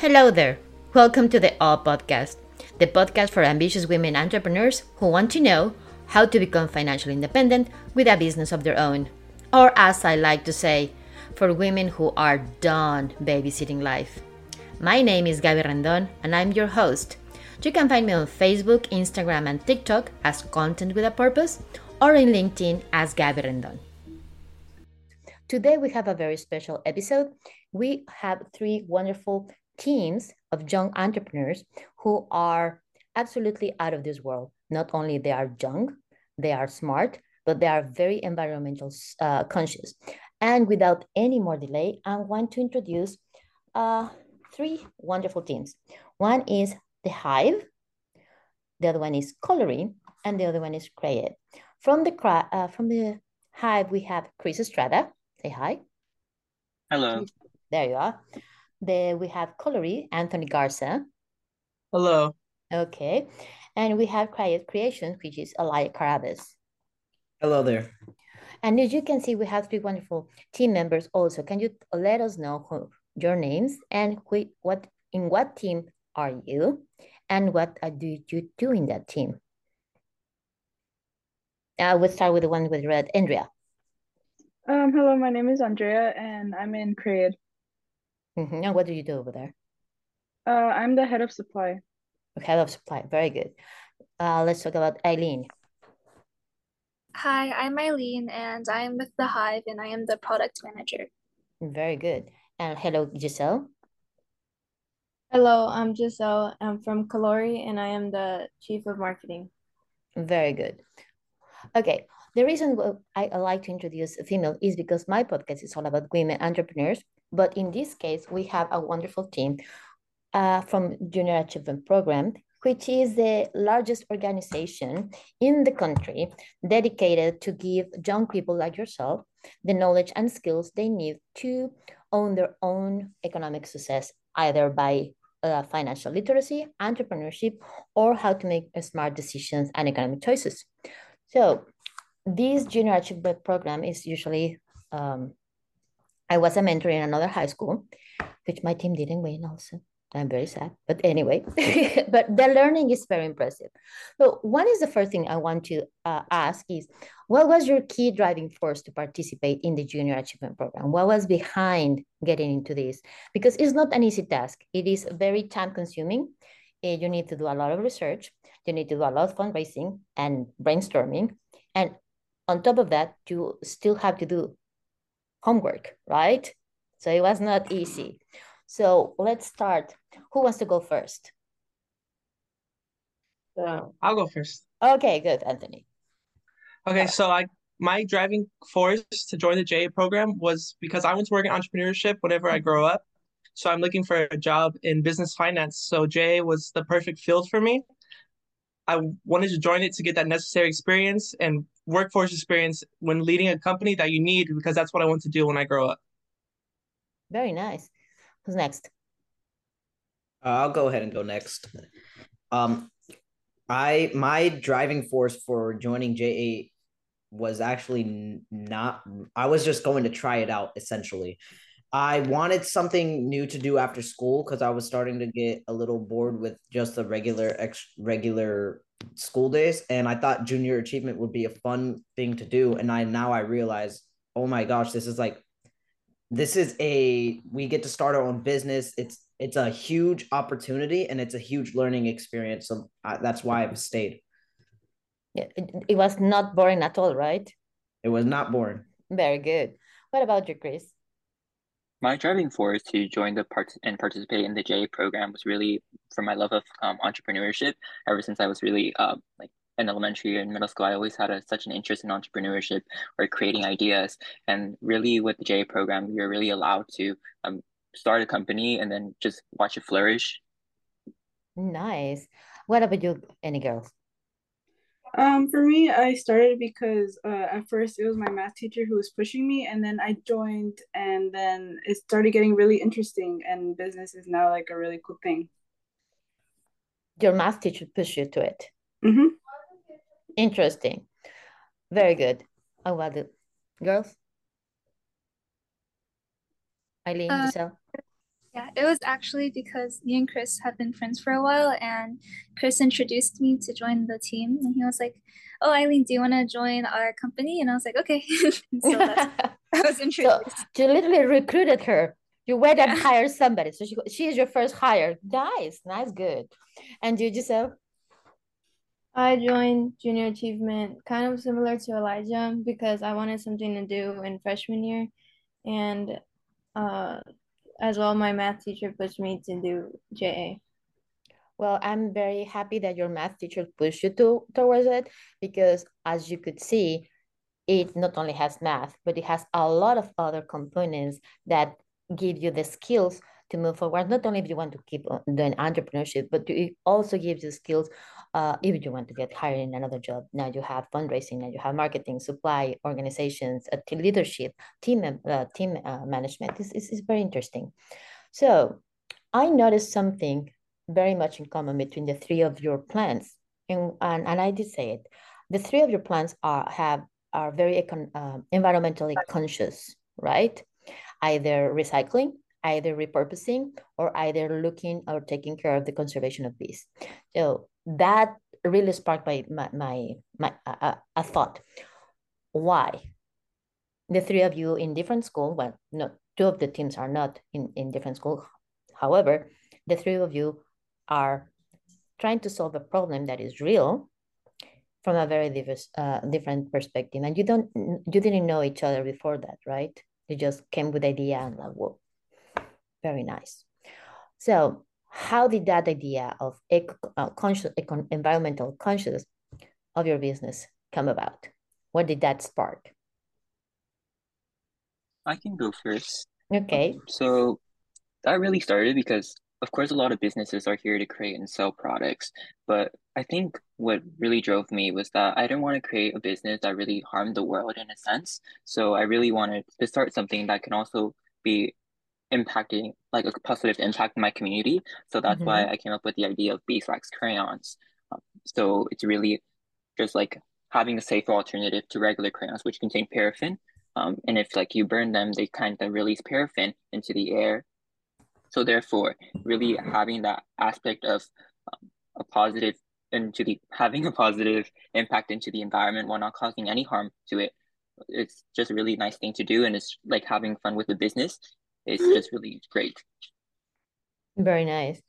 Hello there. Welcome to the All Podcast, the podcast for ambitious women entrepreneurs who want to know how to become financially independent with a business of their own. Or, as I like to say, for women who are done babysitting life. My name is Gaby Rendon, and I'm your host. You can find me on Facebook, Instagram, and TikTok as Content with a Purpose, or in LinkedIn as Gaby Rendon. Today, we have a very special episode. We have three wonderful teams of young entrepreneurs who are absolutely out of this world. Not only they are young, they are smart, but they are very environmental uh, conscious. And without any more delay, I want to introduce uh, three wonderful teams. One is the Hive, the other one is Coloring, and the other one is Kray Ed. From the uh, from the Hive, we have Chris Estrada. Say hi. Hello. There you are. There we have Kol'Ory, Anthony Garza. Hello. Okay. And we have Kray Ed Creation, which is Elia Carabas. Hello there. And as you can see, we have three wonderful team members also. Can you let us know who, your names and who, what in what team are you and what do you do in that team? Uh, we'll start with the one with red, Andrea. Um, hello, my name is Andrea and I'm in Kray Ed. Mm-hmm. And what do you do over there? Uh, I'm the head of supply. Head of supply, very good. Uh, let's talk about Eileen. Hi, I'm Eileen and I'm with The Hive and I am the product manager. Very good. And hello, Giselle. Hello, I'm Giselle. I'm from Kol'Ory and I am the chief of marketing. Very good. Okay, the reason I, I like to introduce a female is because my podcast is all about women entrepreneurs. But in this case, we have a wonderful team uh, from Junior Achievement Program, which is the largest organization in the country dedicated to give young people like yourself the knowledge and skills they need to own their own economic success, either by uh, financial literacy, entrepreneurship, or how to make smart decisions and economic choices. So this junior achievement program is usually, um, I was a mentor in another high school, which my team didn't win also. I'm very sad, but anyway, but the learning is very impressive. So one is the first thing I want to uh, ask is, what was your key driving force to participate in the Junior Achievement Program? What was behind getting into this? Because it's not an easy task. It is very time consuming. Eh, you need to do a lot of research. You need to do a lot of fundraising and brainstorming. And on top of that, you still have to do homework, right? So it was not easy. So let's start. Who wants to go first? Uh, I'll go first. Okay, good, Anthony. Okay, so I my driving force to join the JA program was because I want to work in entrepreneurship whenever I grow up. So I'm looking for a job in business finance. So JA was the perfect field for me. I wanted to join it to get that necessary experience and workforce experience when leading a company that you need because that's what I want to do when I grow up. Very nice. Who's next? Uh, I'll go ahead and go next. Um, I my driving force for joining JA was actually not. I was just going to try it out essentially. I wanted something new to do after school because I was starting to get a little bored with just the regular ex regular school days, and I thought junior achievement would be a fun thing to do. And I now I realize, oh my gosh, this is like, this is a we get to start our own business. It's it's a huge opportunity and it's a huge learning experience. So I, that's why I've stayed. Yeah, it, it was not boring at all, right? It was not boring. Very good. What about you, Chris? My driving force to join the part and participate in the JA program was really from my love of um, entrepreneurship. Ever since I was really um, like in elementary and middle school, I always had a, such an interest in entrepreneurship or creating ideas. And really, with the JA program, you're really allowed to um, start a company and then just watch it flourish. Nice. What about you, any girls? Um, for me, I started because uh, at first it was my math teacher who was pushing me, and then I joined, and then it started getting really interesting, and business is now like a really cool thing. Your math teacher pushed you to it. Mm-hmm. Interesting. Very good. How about it, girls? Eileen, Uh, Giselle? Yeah, it was actually because me and Chris have been friends for a while, and Chris introduced me to join the team, and he was like, "Oh, Eileen, do you want to join our company?" And I was like, "Okay." so that's I was introduced. So you literally recruited her. You went and hired somebody. So she she is your first hire. Nice, nice, good. And you, Giselle? I joined Junior Achievement kind of similar to Elijah because I wanted something to do in freshman year, and uh as well, my math teacher pushed me to do JA. Well, I'm very happy that your math teacher pushed you to towards it because as you could see, it not only has math, but it has a lot of other components that give you the skills to move forward. Not only if you want to keep doing entrepreneurship, but it also gives you skills uh, if you want to get hired in another job. Now you have fundraising, now you have marketing, supply, organizations, uh, leadership, team uh, team uh, management. This, is very interesting. So I noticed something very much in common between the three of your plans, and and, and I did say it. The three of your plans are have are very econ, uh, environmentally conscious, right? Either recycling, either repurposing or either looking or taking care of the conservation of bees. So that really sparked my my my, my uh, a thought. Why? The three of you in different school. Well, no, two of the teams are not in in different school. However, the three of you are trying to solve a problem that is real from a very diverse, uh, different perspective. And you don't, you didn't know each other before that, right? You just came with the idea and like, whoa, very nice. So how did that idea of eco, uh, conscious, eco, environmental conscious of your business come about? What did that spark? I can go first. Okay. So that really started because, of course, a lot of businesses are here to create and sell products. But I think what really drove me was that I didn't want to create a business that really harmed the world in a sense. So I really wanted to start something that can also be impacting like a positive impact in my community. So that's mm-hmm. why I came up with the idea of beeswax crayons. Um, so it's really just like having a safer alternative to regular crayons, which contain paraffin. Um, and if like you burn them, they kind of release paraffin into the air. So therefore, really having that aspect of um, a positive into the having a positive impact into the environment while not causing any harm to it it's just a really nice thing to do and it's like having fun with the business it's just really great. Very nice.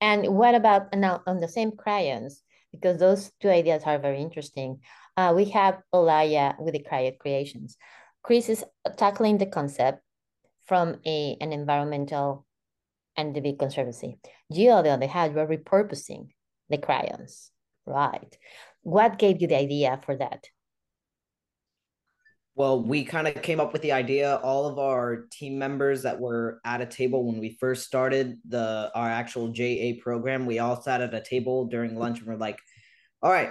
And what about now on the same crayons? Because those two ideas are very interesting. Uh, we have Olaya with the Kray Ed Creations. Chris is tackling the concept from a an environmental and the big conservancy. You, on the other hand, you repurposing the crayons, right? What gave you the idea for that? Well, we kind of came up with the idea. All of our team members that were at a table when we first started the our actual JA program, we all sat at a table during lunch and we're like, "All right,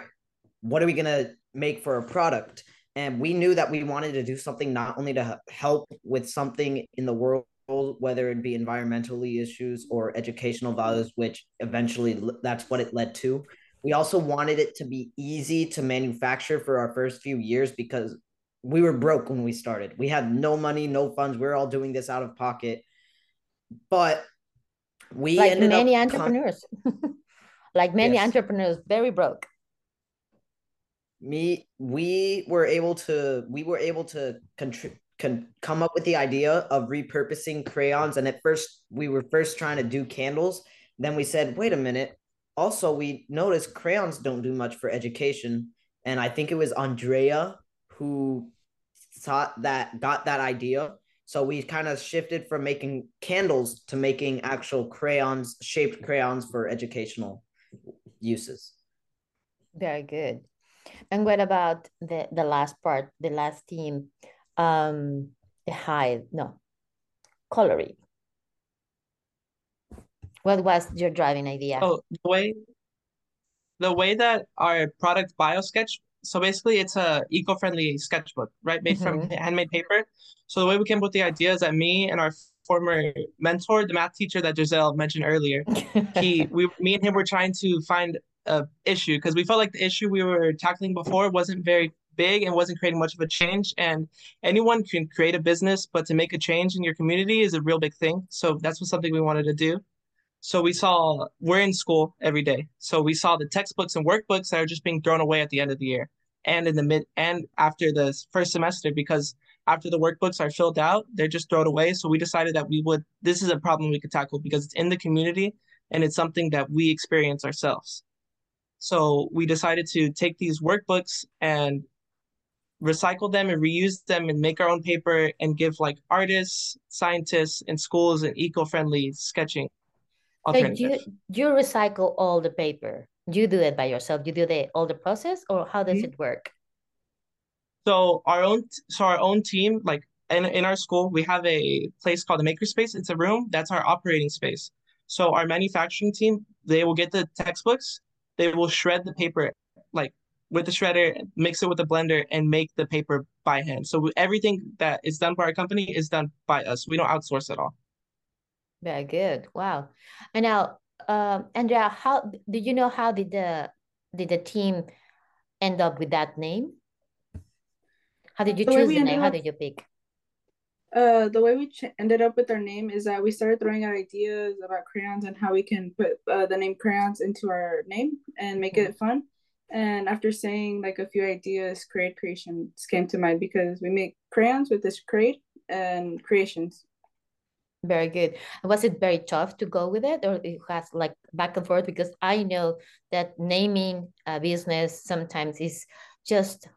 what are we gonna make for a product?" And we knew that we wanted to do something not only to help with something in the world, whether it be environmentally issues or educational values, which eventually that's what it led to. We also wanted it to be easy to manufacture for our first few years because we were broke when we started. We had no money, no funds. We are all doing this out of pocket. But we like many entrepreneurs. Con- like many yes. entrepreneurs, very broke. Me, we were able to we were able to contri- con- come up with the idea of repurposing crayons. And at first, we were first trying to do candles. Then we said, wait a minute. Also, we noticed crayons don't do much for education. And I think it was Andrea who thought that got that idea. So we kind of shifted from making candles to making actual crayons, shaped crayons for educational uses. Very good. And what about the the last part, the last team, um, the hive? No, coloring. What was your driving idea? Oh, the way the way that our product BioSketch so basically it's a eco-friendly sketchbook, right? Made mm-hmm. from handmade paper. So the way we came up with the idea is that me and our former mentor, the math teacher that Giselle mentioned earlier, he we me and him were trying to find a issue because we felt like the issue we were tackling before wasn't very big and wasn't creating much of a change. And anyone can create a business, but to make a change in your community is a real big thing. So that's what something we wanted to do. So we saw we're in school every day. So we saw the textbooks and workbooks that are just being thrown away at the end of the year and in the mid and after the first semester because after the workbooks are filled out, they're just thrown away. So we decided that we would this is a problem we could tackle because it's in the community and it's something that we experience ourselves. So we decided to take these workbooks and recycle them and reuse them and make our own paper and give like artists, scientists, and schools an eco-friendly sketching alternative. So you you recycle all the paper. You do it by yourself. You do the all the process, or how does mm -hmm. it work? So our own so our own team, like in, in our school, we have a place called the makerspace. It's a room that's our operating space. So our manufacturing team, they will get the textbooks, they will shred the paper like with the shredder, mix it with the blender, and make the paper by hand. So everything that is done by our company is done by us. We don't outsource at all. Very good. Wow. And now, um, Andrea, how did you know how did the did the team end up with that name? How did you the choose the name? Up, how did you pick? Uh, the way we ended up with our name is that we started throwing out ideas about crayons and how we can put uh, the name crayons into our name and make mm-hmm. it fun. And after saying like a few ideas, Kray Ed Creations came to mind because we make crayons with this Crade and creations. Very good. Was it very tough to go with it, or it has like back and forth? Because I know that naming a business sometimes is just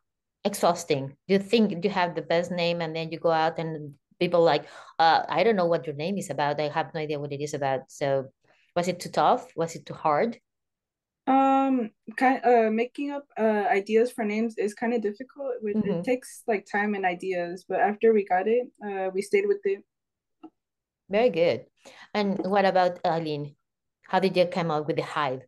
exhausting. You think you have the best name, and then you go out and people like, uh, I don't know what your name is about. I have no idea what it is about. So, was it too tough? Was it too hard? Um, kind uh, making up uh ideas for names is kind of difficult. It, mm-hmm. it takes like time and ideas, but after we got it, uh, we stayed with it very good. And what about Eileen? How did you come up with the hive?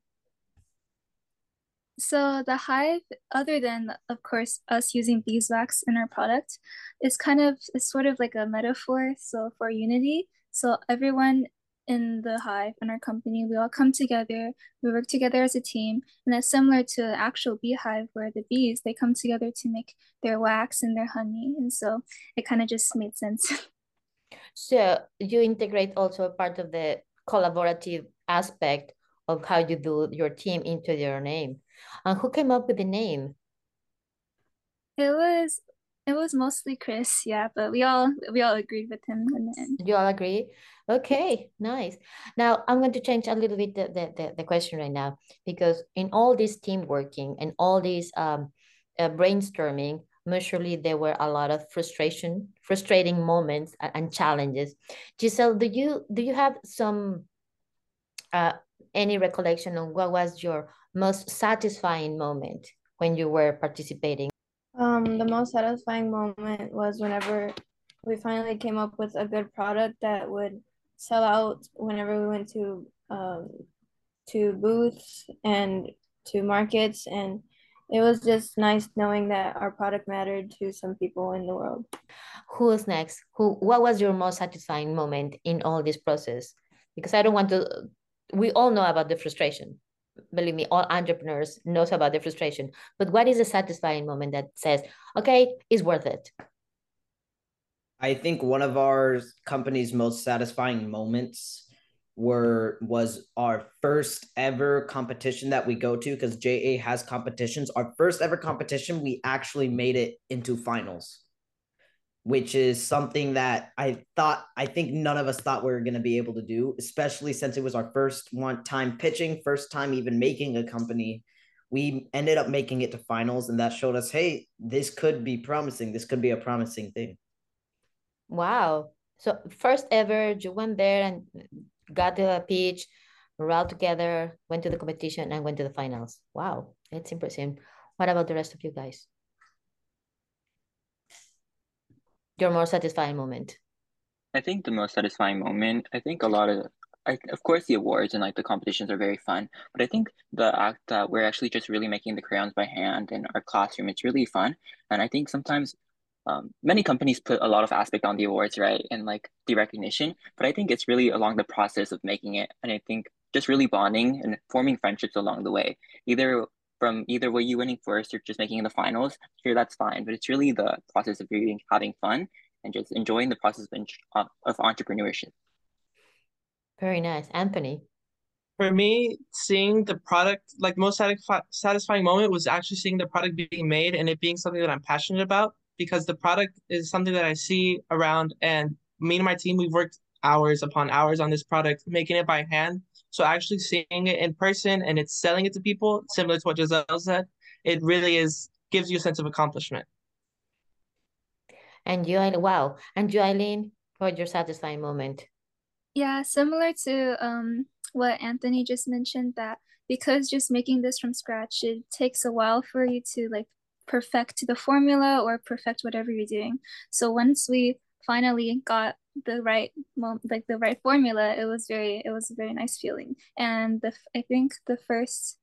So the hive, other than of course us using beeswax in our product, is kind of is sort of like a metaphor. So for unity, so everyone in the hive in our company, we all come together, we work together as a team, and that's similar to the actual beehive where the bees they come together to make their wax and their honey, and so it kind of just made sense. So you integrate also a part of the collaborative aspect of how you do your team into your name. And who came up with the name? It was it was mostly Chris, yeah, but we all we all agreed with him in the end. You all agree? Okay, nice. Now I'm going to change a little bit the, the, the, the question right now because in all this team working and all this um, uh, brainstorming, surely there were a lot of frustration, frustrating moments and challenges. Giselle, do you do you have some uh, any recollection on what was your most satisfying moment when you were participating? Um, the most satisfying moment was whenever we finally came up with a good product that would sell out whenever we went to um, to booths and to markets and it was just nice knowing that our product mattered to some people in the world. Who's next? Who? What was your most satisfying moment in all this process? Because I don't want to. We all know about the frustration. Believe me, all entrepreneurs knows about the frustration. But what is a satisfying moment that says, "Okay, it's worth it"? I think one of our company's most satisfying moments were was our first ever competition that we go to because JA has competitions. Our first ever competition, we actually made it into finals, which is something that I thought I think none of us thought we were gonna be able to do, especially since it was our first one time pitching, first time even making a company. We ended up making it to finals, and that showed us, hey, this could be promising. This could be a promising thing. Wow. So first ever, you went there and got the pitch, all together, went to the competition, and went to the finals. Wow, it's impressive. What about the rest of you guys? Your more satisfying moment. I think the most satisfying moment, I think a lot of I, of course the awards and like the competitions are very fun but i think the act that we're actually just really making the crayons by hand in our classroom it's really fun and i think sometimes um, many companies put a lot of aspect on the awards, right, and like the recognition. But I think it's really along the process of making it, and I think just really bonding and forming friendships along the way. Either from either way you winning first or just making the finals, sure that's fine. But it's really the process of you having fun and just enjoying the process of, of entrepreneurship. Very nice, Anthony. For me, seeing the product, like most satisfying moment was actually seeing the product being made and it being something that I'm passionate about because the product is something that I see around and me and my team, we've worked hours upon hours on this product, making it by hand. So actually seeing it in person and it's selling it to people, similar to what Giselle said, it really is gives you a sense of accomplishment. And you, wow. And you, Eileen, what your satisfying moment? Yeah, similar to um what Anthony just mentioned, that because just making this from scratch, it takes a while for you to like perfect the formula or perfect whatever you're doing. So once we finally got the right moment, like the right formula it was very it was a very nice feeling. And the i think the first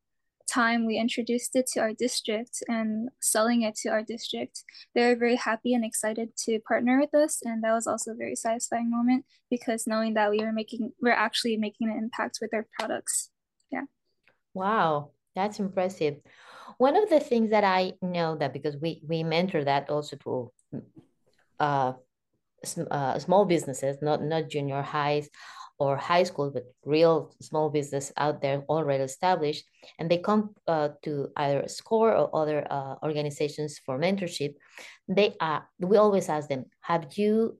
time we introduced it to our district and selling it to our district they were very happy and excited to partner with us. And that was also a very satisfying moment because knowing that we were making we're actually making an impact with our products. Yeah. Wow. That's impressive one of the things that i know that because we we mentor that also to uh uh, small businesses, not not junior highs or high school, but real small business out there already established, and they come uh, to either SCORE or other uh, organizations for mentorship. They are. We always ask them, "Have you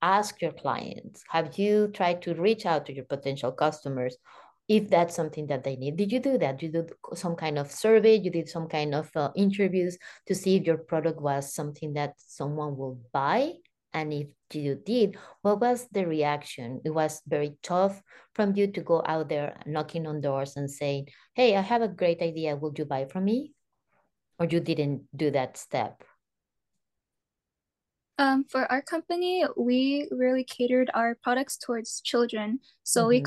asked your clients? Have you tried to reach out to your potential customers?" If that's something that they need, did you do that? You do some kind of survey? You did some kind of uh, interviews to see if your product was something that someone will buy and if you did, what was the reaction? It was very tough from you to go out there knocking on doors and saying, hey, I have a great idea. Would you buy from me? Or you didn't do that step? Um, for our company, we really catered our products towards children. So mm-hmm. we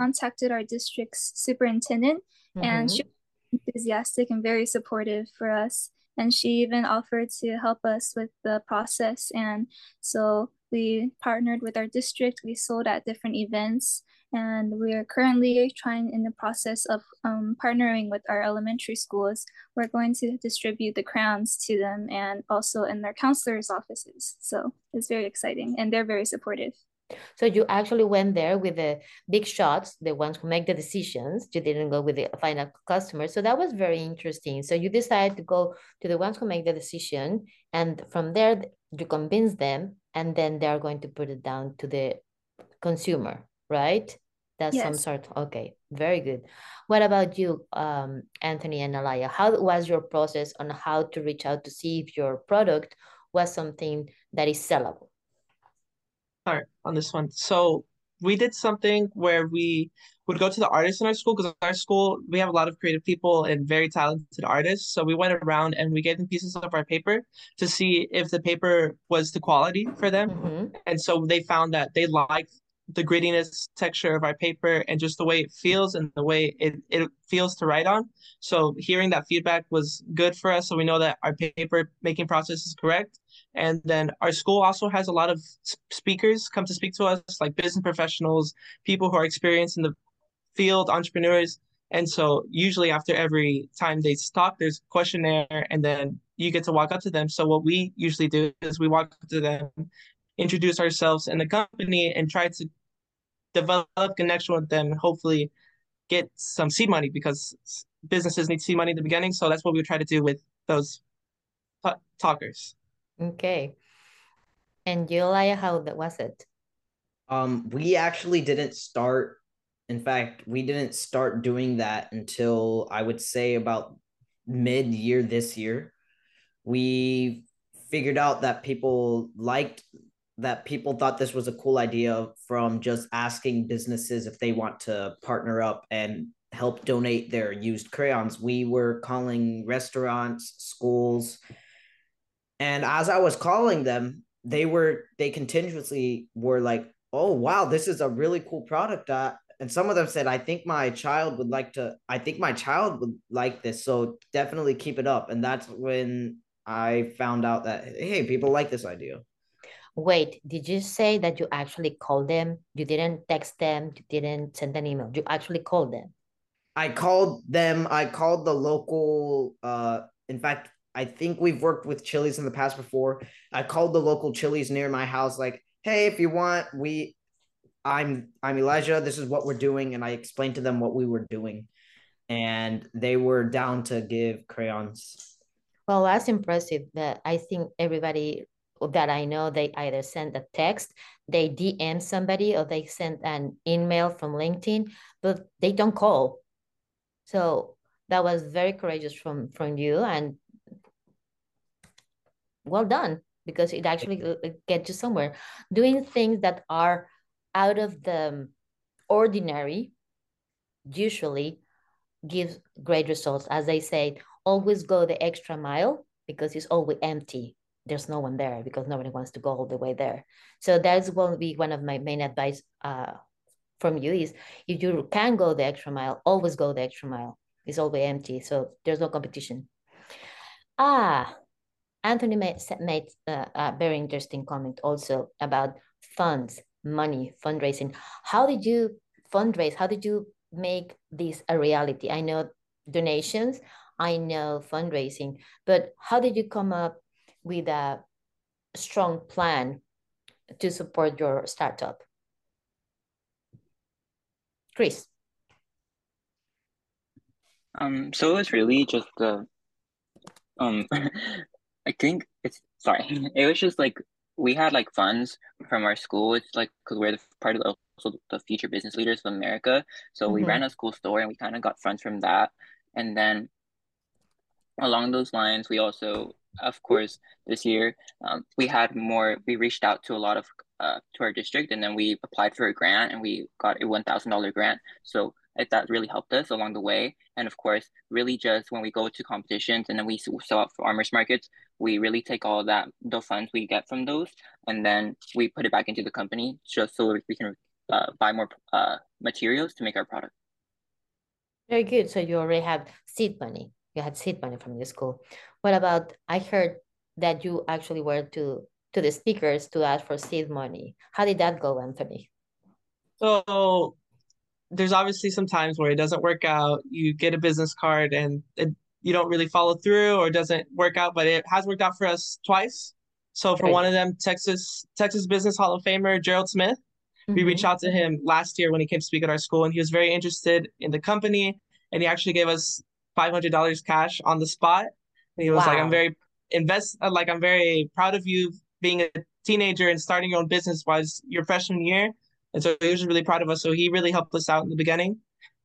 contacted our district's superintendent, mm-hmm. and she was enthusiastic and very supportive for us. And she even offered to help us with the process. And so we partnered with our district. We sold at different events. And we are currently trying in the process of um, partnering with our elementary schools. We're going to distribute the crowns to them and also in their counselors offices. So it's very exciting and they're very supportive so you actually went there with the big shots, the ones who make the decisions. You didn't go with the final customer. So that was very interesting. So you decided to go to the ones who make the decision, and from there you convince them, and then they are going to put it down to the consumer, right? That's yes. some sort. Okay, very good. What about you, um, Anthony and Alaya? How was your process on how to reach out to see if your product was something that is sellable? Start on this one. So we did something where we would go to the artists in our school because our school we have a lot of creative people and very talented artists. So we went around and we gave them pieces of our paper to see if the paper was the quality for them. Mm-hmm. And so they found that they liked the grittiness texture of our paper and just the way it feels and the way it, it feels to write on. So hearing that feedback was good for us. So we know that our paper making process is correct. And then our school also has a lot of speakers come to speak to us, like business professionals, people who are experienced in the field, entrepreneurs. And so usually after every time they talk, there's a questionnaire and then you get to walk up to them. So what we usually do is we walk up to them introduce ourselves and the company and try to develop connection with them and hopefully get some seed money because businesses need seed money in the beginning. So that's what we try to do with those talkers. Okay. And Julia, how that was it? Um, we actually didn't start. In fact, we didn't start doing that until I would say about mid year this year. We figured out that people liked that people thought this was a cool idea from just asking businesses if they want to partner up and help donate their used crayons. We were calling restaurants, schools, and as I was calling them, they were they continuously were like, "Oh wow, this is a really cool product." Uh, and some of them said, "I think my child would like to. I think my child would like this. So definitely keep it up." And that's when I found out that hey, people like this idea. Wait, did you say that you actually called them? You didn't text them, you didn't send an email, you actually called them? I called them. I called the local. Uh, in fact, I think we've worked with Chili's in the past before. I called the local Chili's near my house, like, hey, if you want, we, I'm I'm Elijah. This is what we're doing, and I explained to them what we were doing, and they were down to give crayons. Well, that's impressive. That I think everybody that I know, they either send a text, they DM somebody, or they send an email from LinkedIn, but they don't call. So that was very courageous from from you, and well done because it actually gets you somewhere. Doing things that are out of the um, ordinary usually gives great results. As I say, always go the extra mile because it's always empty there's no one there because nobody wants to go all the way there. So that's will be one of my main advice uh, from you is if you can go the extra mile, always go the extra mile. It's always empty, so there's no competition. Ah, Anthony made, made uh, a very interesting comment also about funds, money, fundraising. How did you fundraise? How did you make this a reality? I know donations, I know fundraising, but how did you come up with a strong plan to support your startup. Chris. Um, so it was really just the, um, I think it's sorry, it was just like we had like funds from our school. It's like because we're the part of the, also the future business leaders of America. So mm-hmm. we ran a school store and we kind of got funds from that. And then along those lines, we also of course, this year um, we had more. We reached out to a lot of uh, to our district, and then we applied for a grant, and we got a one thousand dollar grant. So it, that really helped us along the way. And of course, really just when we go to competitions and then we sell out farmers markets, we really take all that the funds we get from those, and then we put it back into the company just so we can uh, buy more uh, materials to make our product. Very good. So you already have seed money. You had seed money from the school. What about, I heard that you actually were to, to the speakers to ask for seed money. How did that go, Anthony? So there's obviously some times where it doesn't work out. You get a business card and it, you don't really follow through or doesn't work out, but it has worked out for us twice. So for Great. one of them, Texas Texas Business Hall of Famer Gerald Smith, mm-hmm. we reached out to him last year when he came to speak at our school, and he was very interested in the company, and he actually gave us five hundred dollars cash on the spot And he was wow. like, I'm very invest uh, like I'm very proud of you being a teenager and starting your own business was your freshman year. And so he was really proud of us. So he really helped us out in the beginning.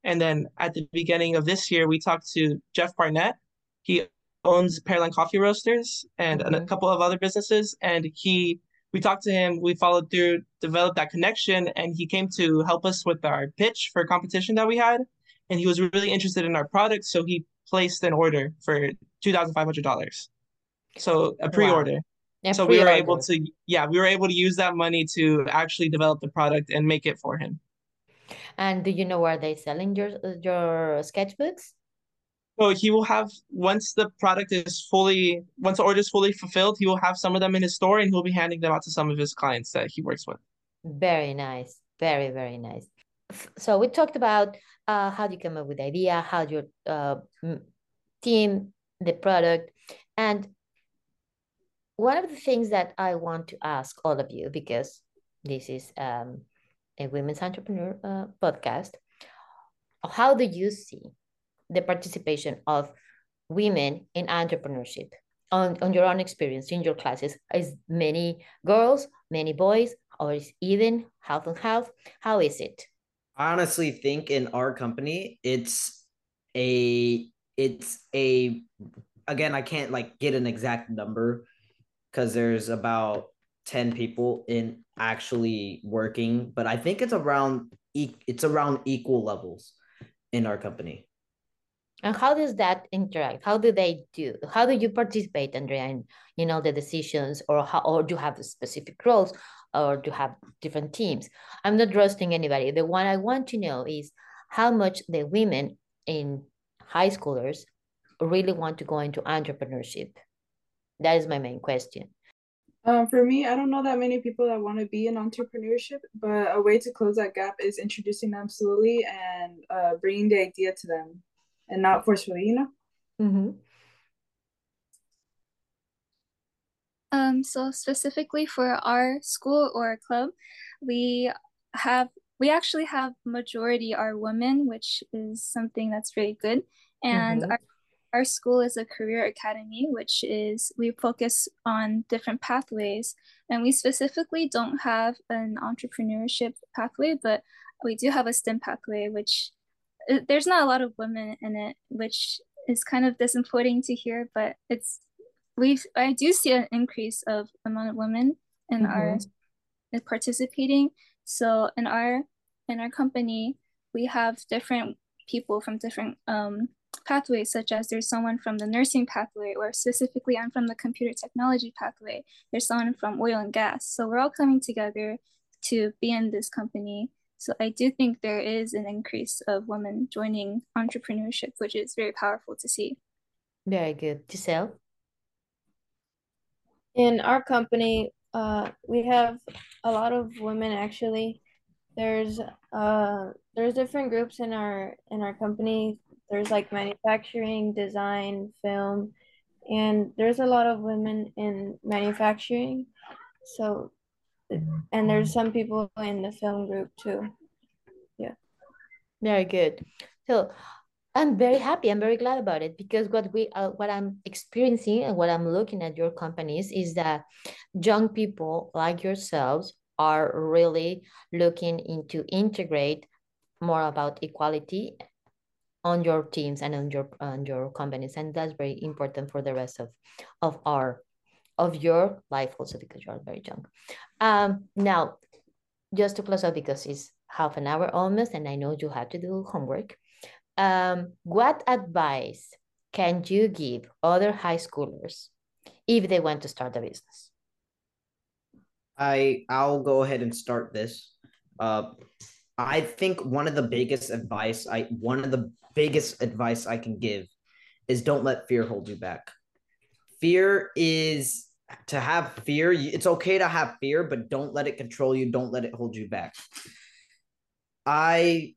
And then at the beginning of this year, we talked to Jeff Barnett. He owns Pearline Coffee Roasters and mm-hmm. a couple of other businesses. And he we talked to him, we followed through, developed that connection, and he came to help us with our pitch for a competition that we had. And he was really interested in our product. So he placed an order for two thousand five hundred dollars. So a pre-order. Wow. so pre-order. we were able to yeah, we were able to use that money to actually develop the product and make it for him. And do you know where they selling your your sketchbooks? So he will have once the product is fully once the order is fully fulfilled, he will have some of them in his store and he'll be handing them out to some of his clients that he works with. Very nice. Very, very nice. So we talked about uh, how do you come up with the idea, how your uh, team the product. And one of the things that I want to ask all of you, because this is um, a women's entrepreneur uh, podcast, how do you see the participation of women in entrepreneurship on, on your own experience in your classes? Is many girls, many boys, or is even half and half? How is it? I honestly think in our company, it's a it's a again i can't like get an exact number because there's about 10 people in actually working but i think it's around it's around equal levels in our company. And how does that interact? How do they do how do you participate andrea in you know the decisions or how or do you have specific roles or to have different teams i'm not roasting anybody the one i want to know is how much the women in high schoolers really want to go into entrepreneurship? That is my main question. Um, for me, I don't know that many people that want to be in entrepreneurship, but a way to close that gap is introducing them slowly and uh, bringing the idea to them and not forcefully, you know? Mm-hmm. Um, so specifically for our school or club, we have we actually have majority are women, which is something that's very good. And Mm-hmm. our our school is a career academy, which is we focus on different pathways. And we specifically don't have an entrepreneurship pathway, but we do have a STEM pathway, which uh, there's not a lot of women in it, which is kind of disappointing to hear, but it's we've I do see an increase of amount of women in our in participating. So in our in our company, we have different people from different um, pathways, such as there's someone from the nursing pathway, or specifically I'm from the computer technology pathway. There's someone from oil and gas. So we're all coming together to be in this company. So I do think there is an increase of women joining entrepreneurship, which is very powerful to see. Very good. Giselle? In our company, uh, we have a lot of women actually. There's uh there's different groups in our in our company. There's like manufacturing, design, film, and there's a lot of women in manufacturing. So and there's some people in the film group too. Yeah. Very good. So I'm very happy. I'm very glad about it because what we uh, what I'm experiencing and what I'm looking at your companies is that young people like yourselves are really looking into integrate more about equality on your teams and on your on your companies and that's very important for the rest of of our of your life also because you are very young um now just to close out because it's half an hour almost, and I know you have to do homework. Um, what advice can you give other high schoolers if they want to start a business? I I'll go ahead and start this. Uh, I think one of the biggest advice I one of the biggest advice I can give is don't let fear hold you back. Fear is to have fear. It's okay to have fear, but don't let it control you. Don't let it hold you back. I,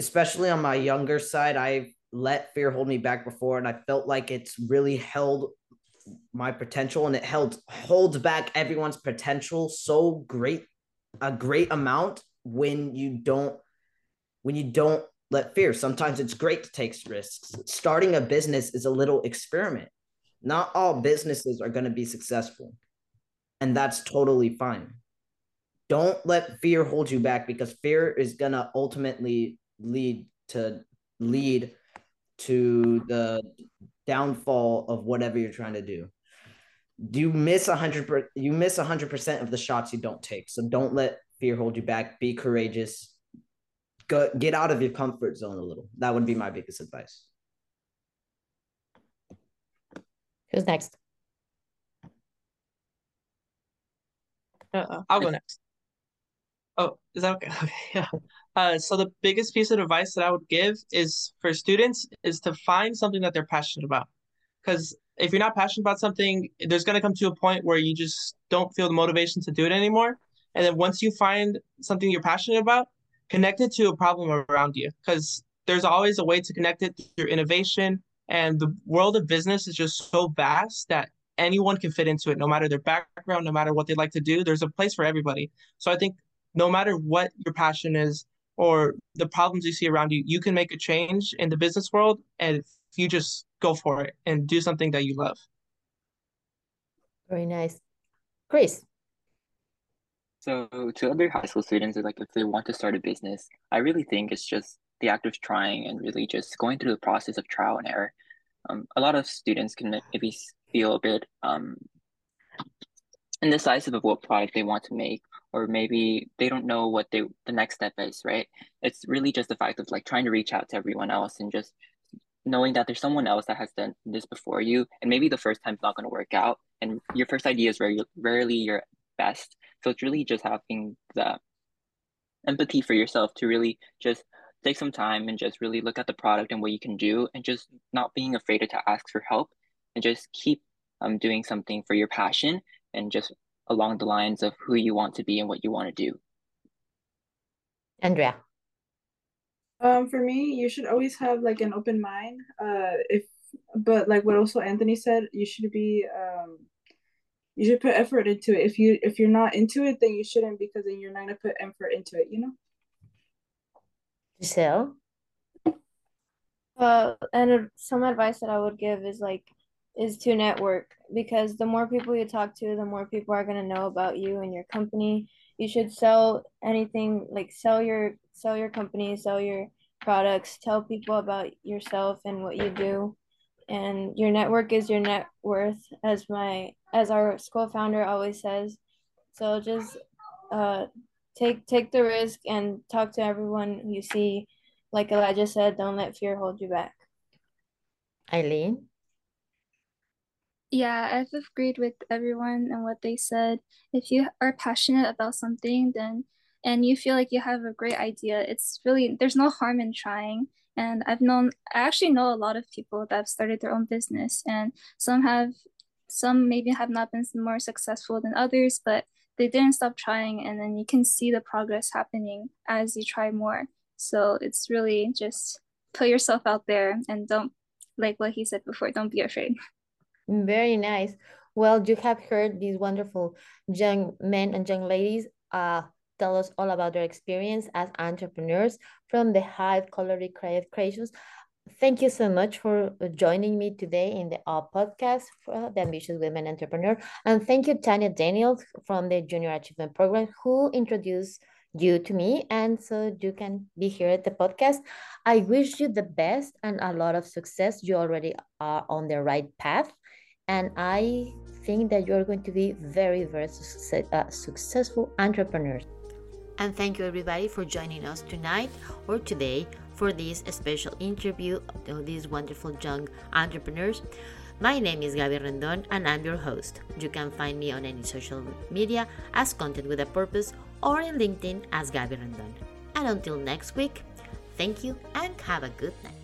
especially on my younger side, I've let fear hold me back before, and I felt like it's really held my potential and it held holds back everyone's potential so great a great amount when you don't when you don't let fear. Sometimes it's great to take risks. Starting a business is a little experiment. Not all businesses are going to be successful and that's totally fine. Don't let fear hold you back because fear is going to ultimately lead to lead to the downfall of whatever you're trying to do. You miss a hundred per, you miss a hundred percent of the shots you don't take. So don't let fear hold you back. Be courageous. Go get out of your comfort zone a little. That would be my biggest advice. Who's next? Uh, I'll go next. Oh, is that okay? Okay, yeah. Uh, so the biggest piece of advice that I would give is for students is to find something that they're passionate about. Because if you're not passionate about something, there's going to come to a point where you just don't feel the motivation to do it anymore. And then once you find something you're passionate about, connect it to a problem around you. Because there's always a way to connect it through innovation. And the world of business is just so vast that anyone can fit into it, no matter their background, no matter what they like to do. There's a place for everybody. So I think no matter what your passion is or the problems you see around you, you can make a change in the business world. And if you just go for it and do something that you love. Very nice. Chris. So to other high school students, like if they want to start a business, I really think it's just the act of trying and really just going through the process of trial and error. Um, a lot of students can maybe feel a bit um, indecisive of what product they want to make, or maybe they don't know what they the next step is. Right? It's really just the fact of like trying to reach out to everyone else and just knowing that there's someone else that has done this before you, and maybe the first time's not going to work out, and your first idea is very rarely your best. So it's really just having the empathy for yourself to really just take some time and just really look at the product and what you can do and just not being afraid to ask for help and just keep um doing something for your passion and just along the lines of who you want to be and what you want to do. Andrea. Um, for me, you should always have like an open mind. Uh, if but like what also Anthony said, you should be um, you should put effort into it. If you if you're not into it, then you shouldn't because then you're not gonna put effort into it. You know. Giselle. Uh, and some advice that I would give is like is to network because the more people you talk to, the more people are gonna know about you and your company. You should sell anything like sell your sell your company, sell your products, tell people about yourself and what you do. And your network is your net worth, as my as our school founder always says. So just uh take take the risk and talk to everyone you see. Like Elijah said, don't let fear hold you back. Eileen. Yeah, I've agreed with everyone and what they said. If you are passionate about something, then and you feel like you have a great idea, it's really there's no harm in trying. And I've known I actually know a lot of people that have started their own business and some have some maybe have not been more successful than others, but they didn't stop trying and then you can see the progress happening as you try more. So it's really just put yourself out there and don't like what he said before, don't be afraid. Very nice. Well, you have heard these wonderful young men and young ladies uh, tell us all about their experience as entrepreneurs from the Hive Kol'Ory Creative Creations. Thank you so much for joining me today in the uh, podcast for the Ambitious Women Entrepreneur. And thank you, Tanya Daniels from the Junior Achievement Program, who introduced you to me. And so you can be here at the podcast. I wish you the best and a lot of success. You already are on the right path. And I think that you're going to be very, very success, uh, successful entrepreneurs. And thank you, everybody, for joining us tonight or today for this special interview of these wonderful young entrepreneurs. My name is Gaby Rendon and I'm your host. You can find me on any social media as Content with a Purpose or in LinkedIn as Gaby Rendon. And until next week, thank you and have a good night.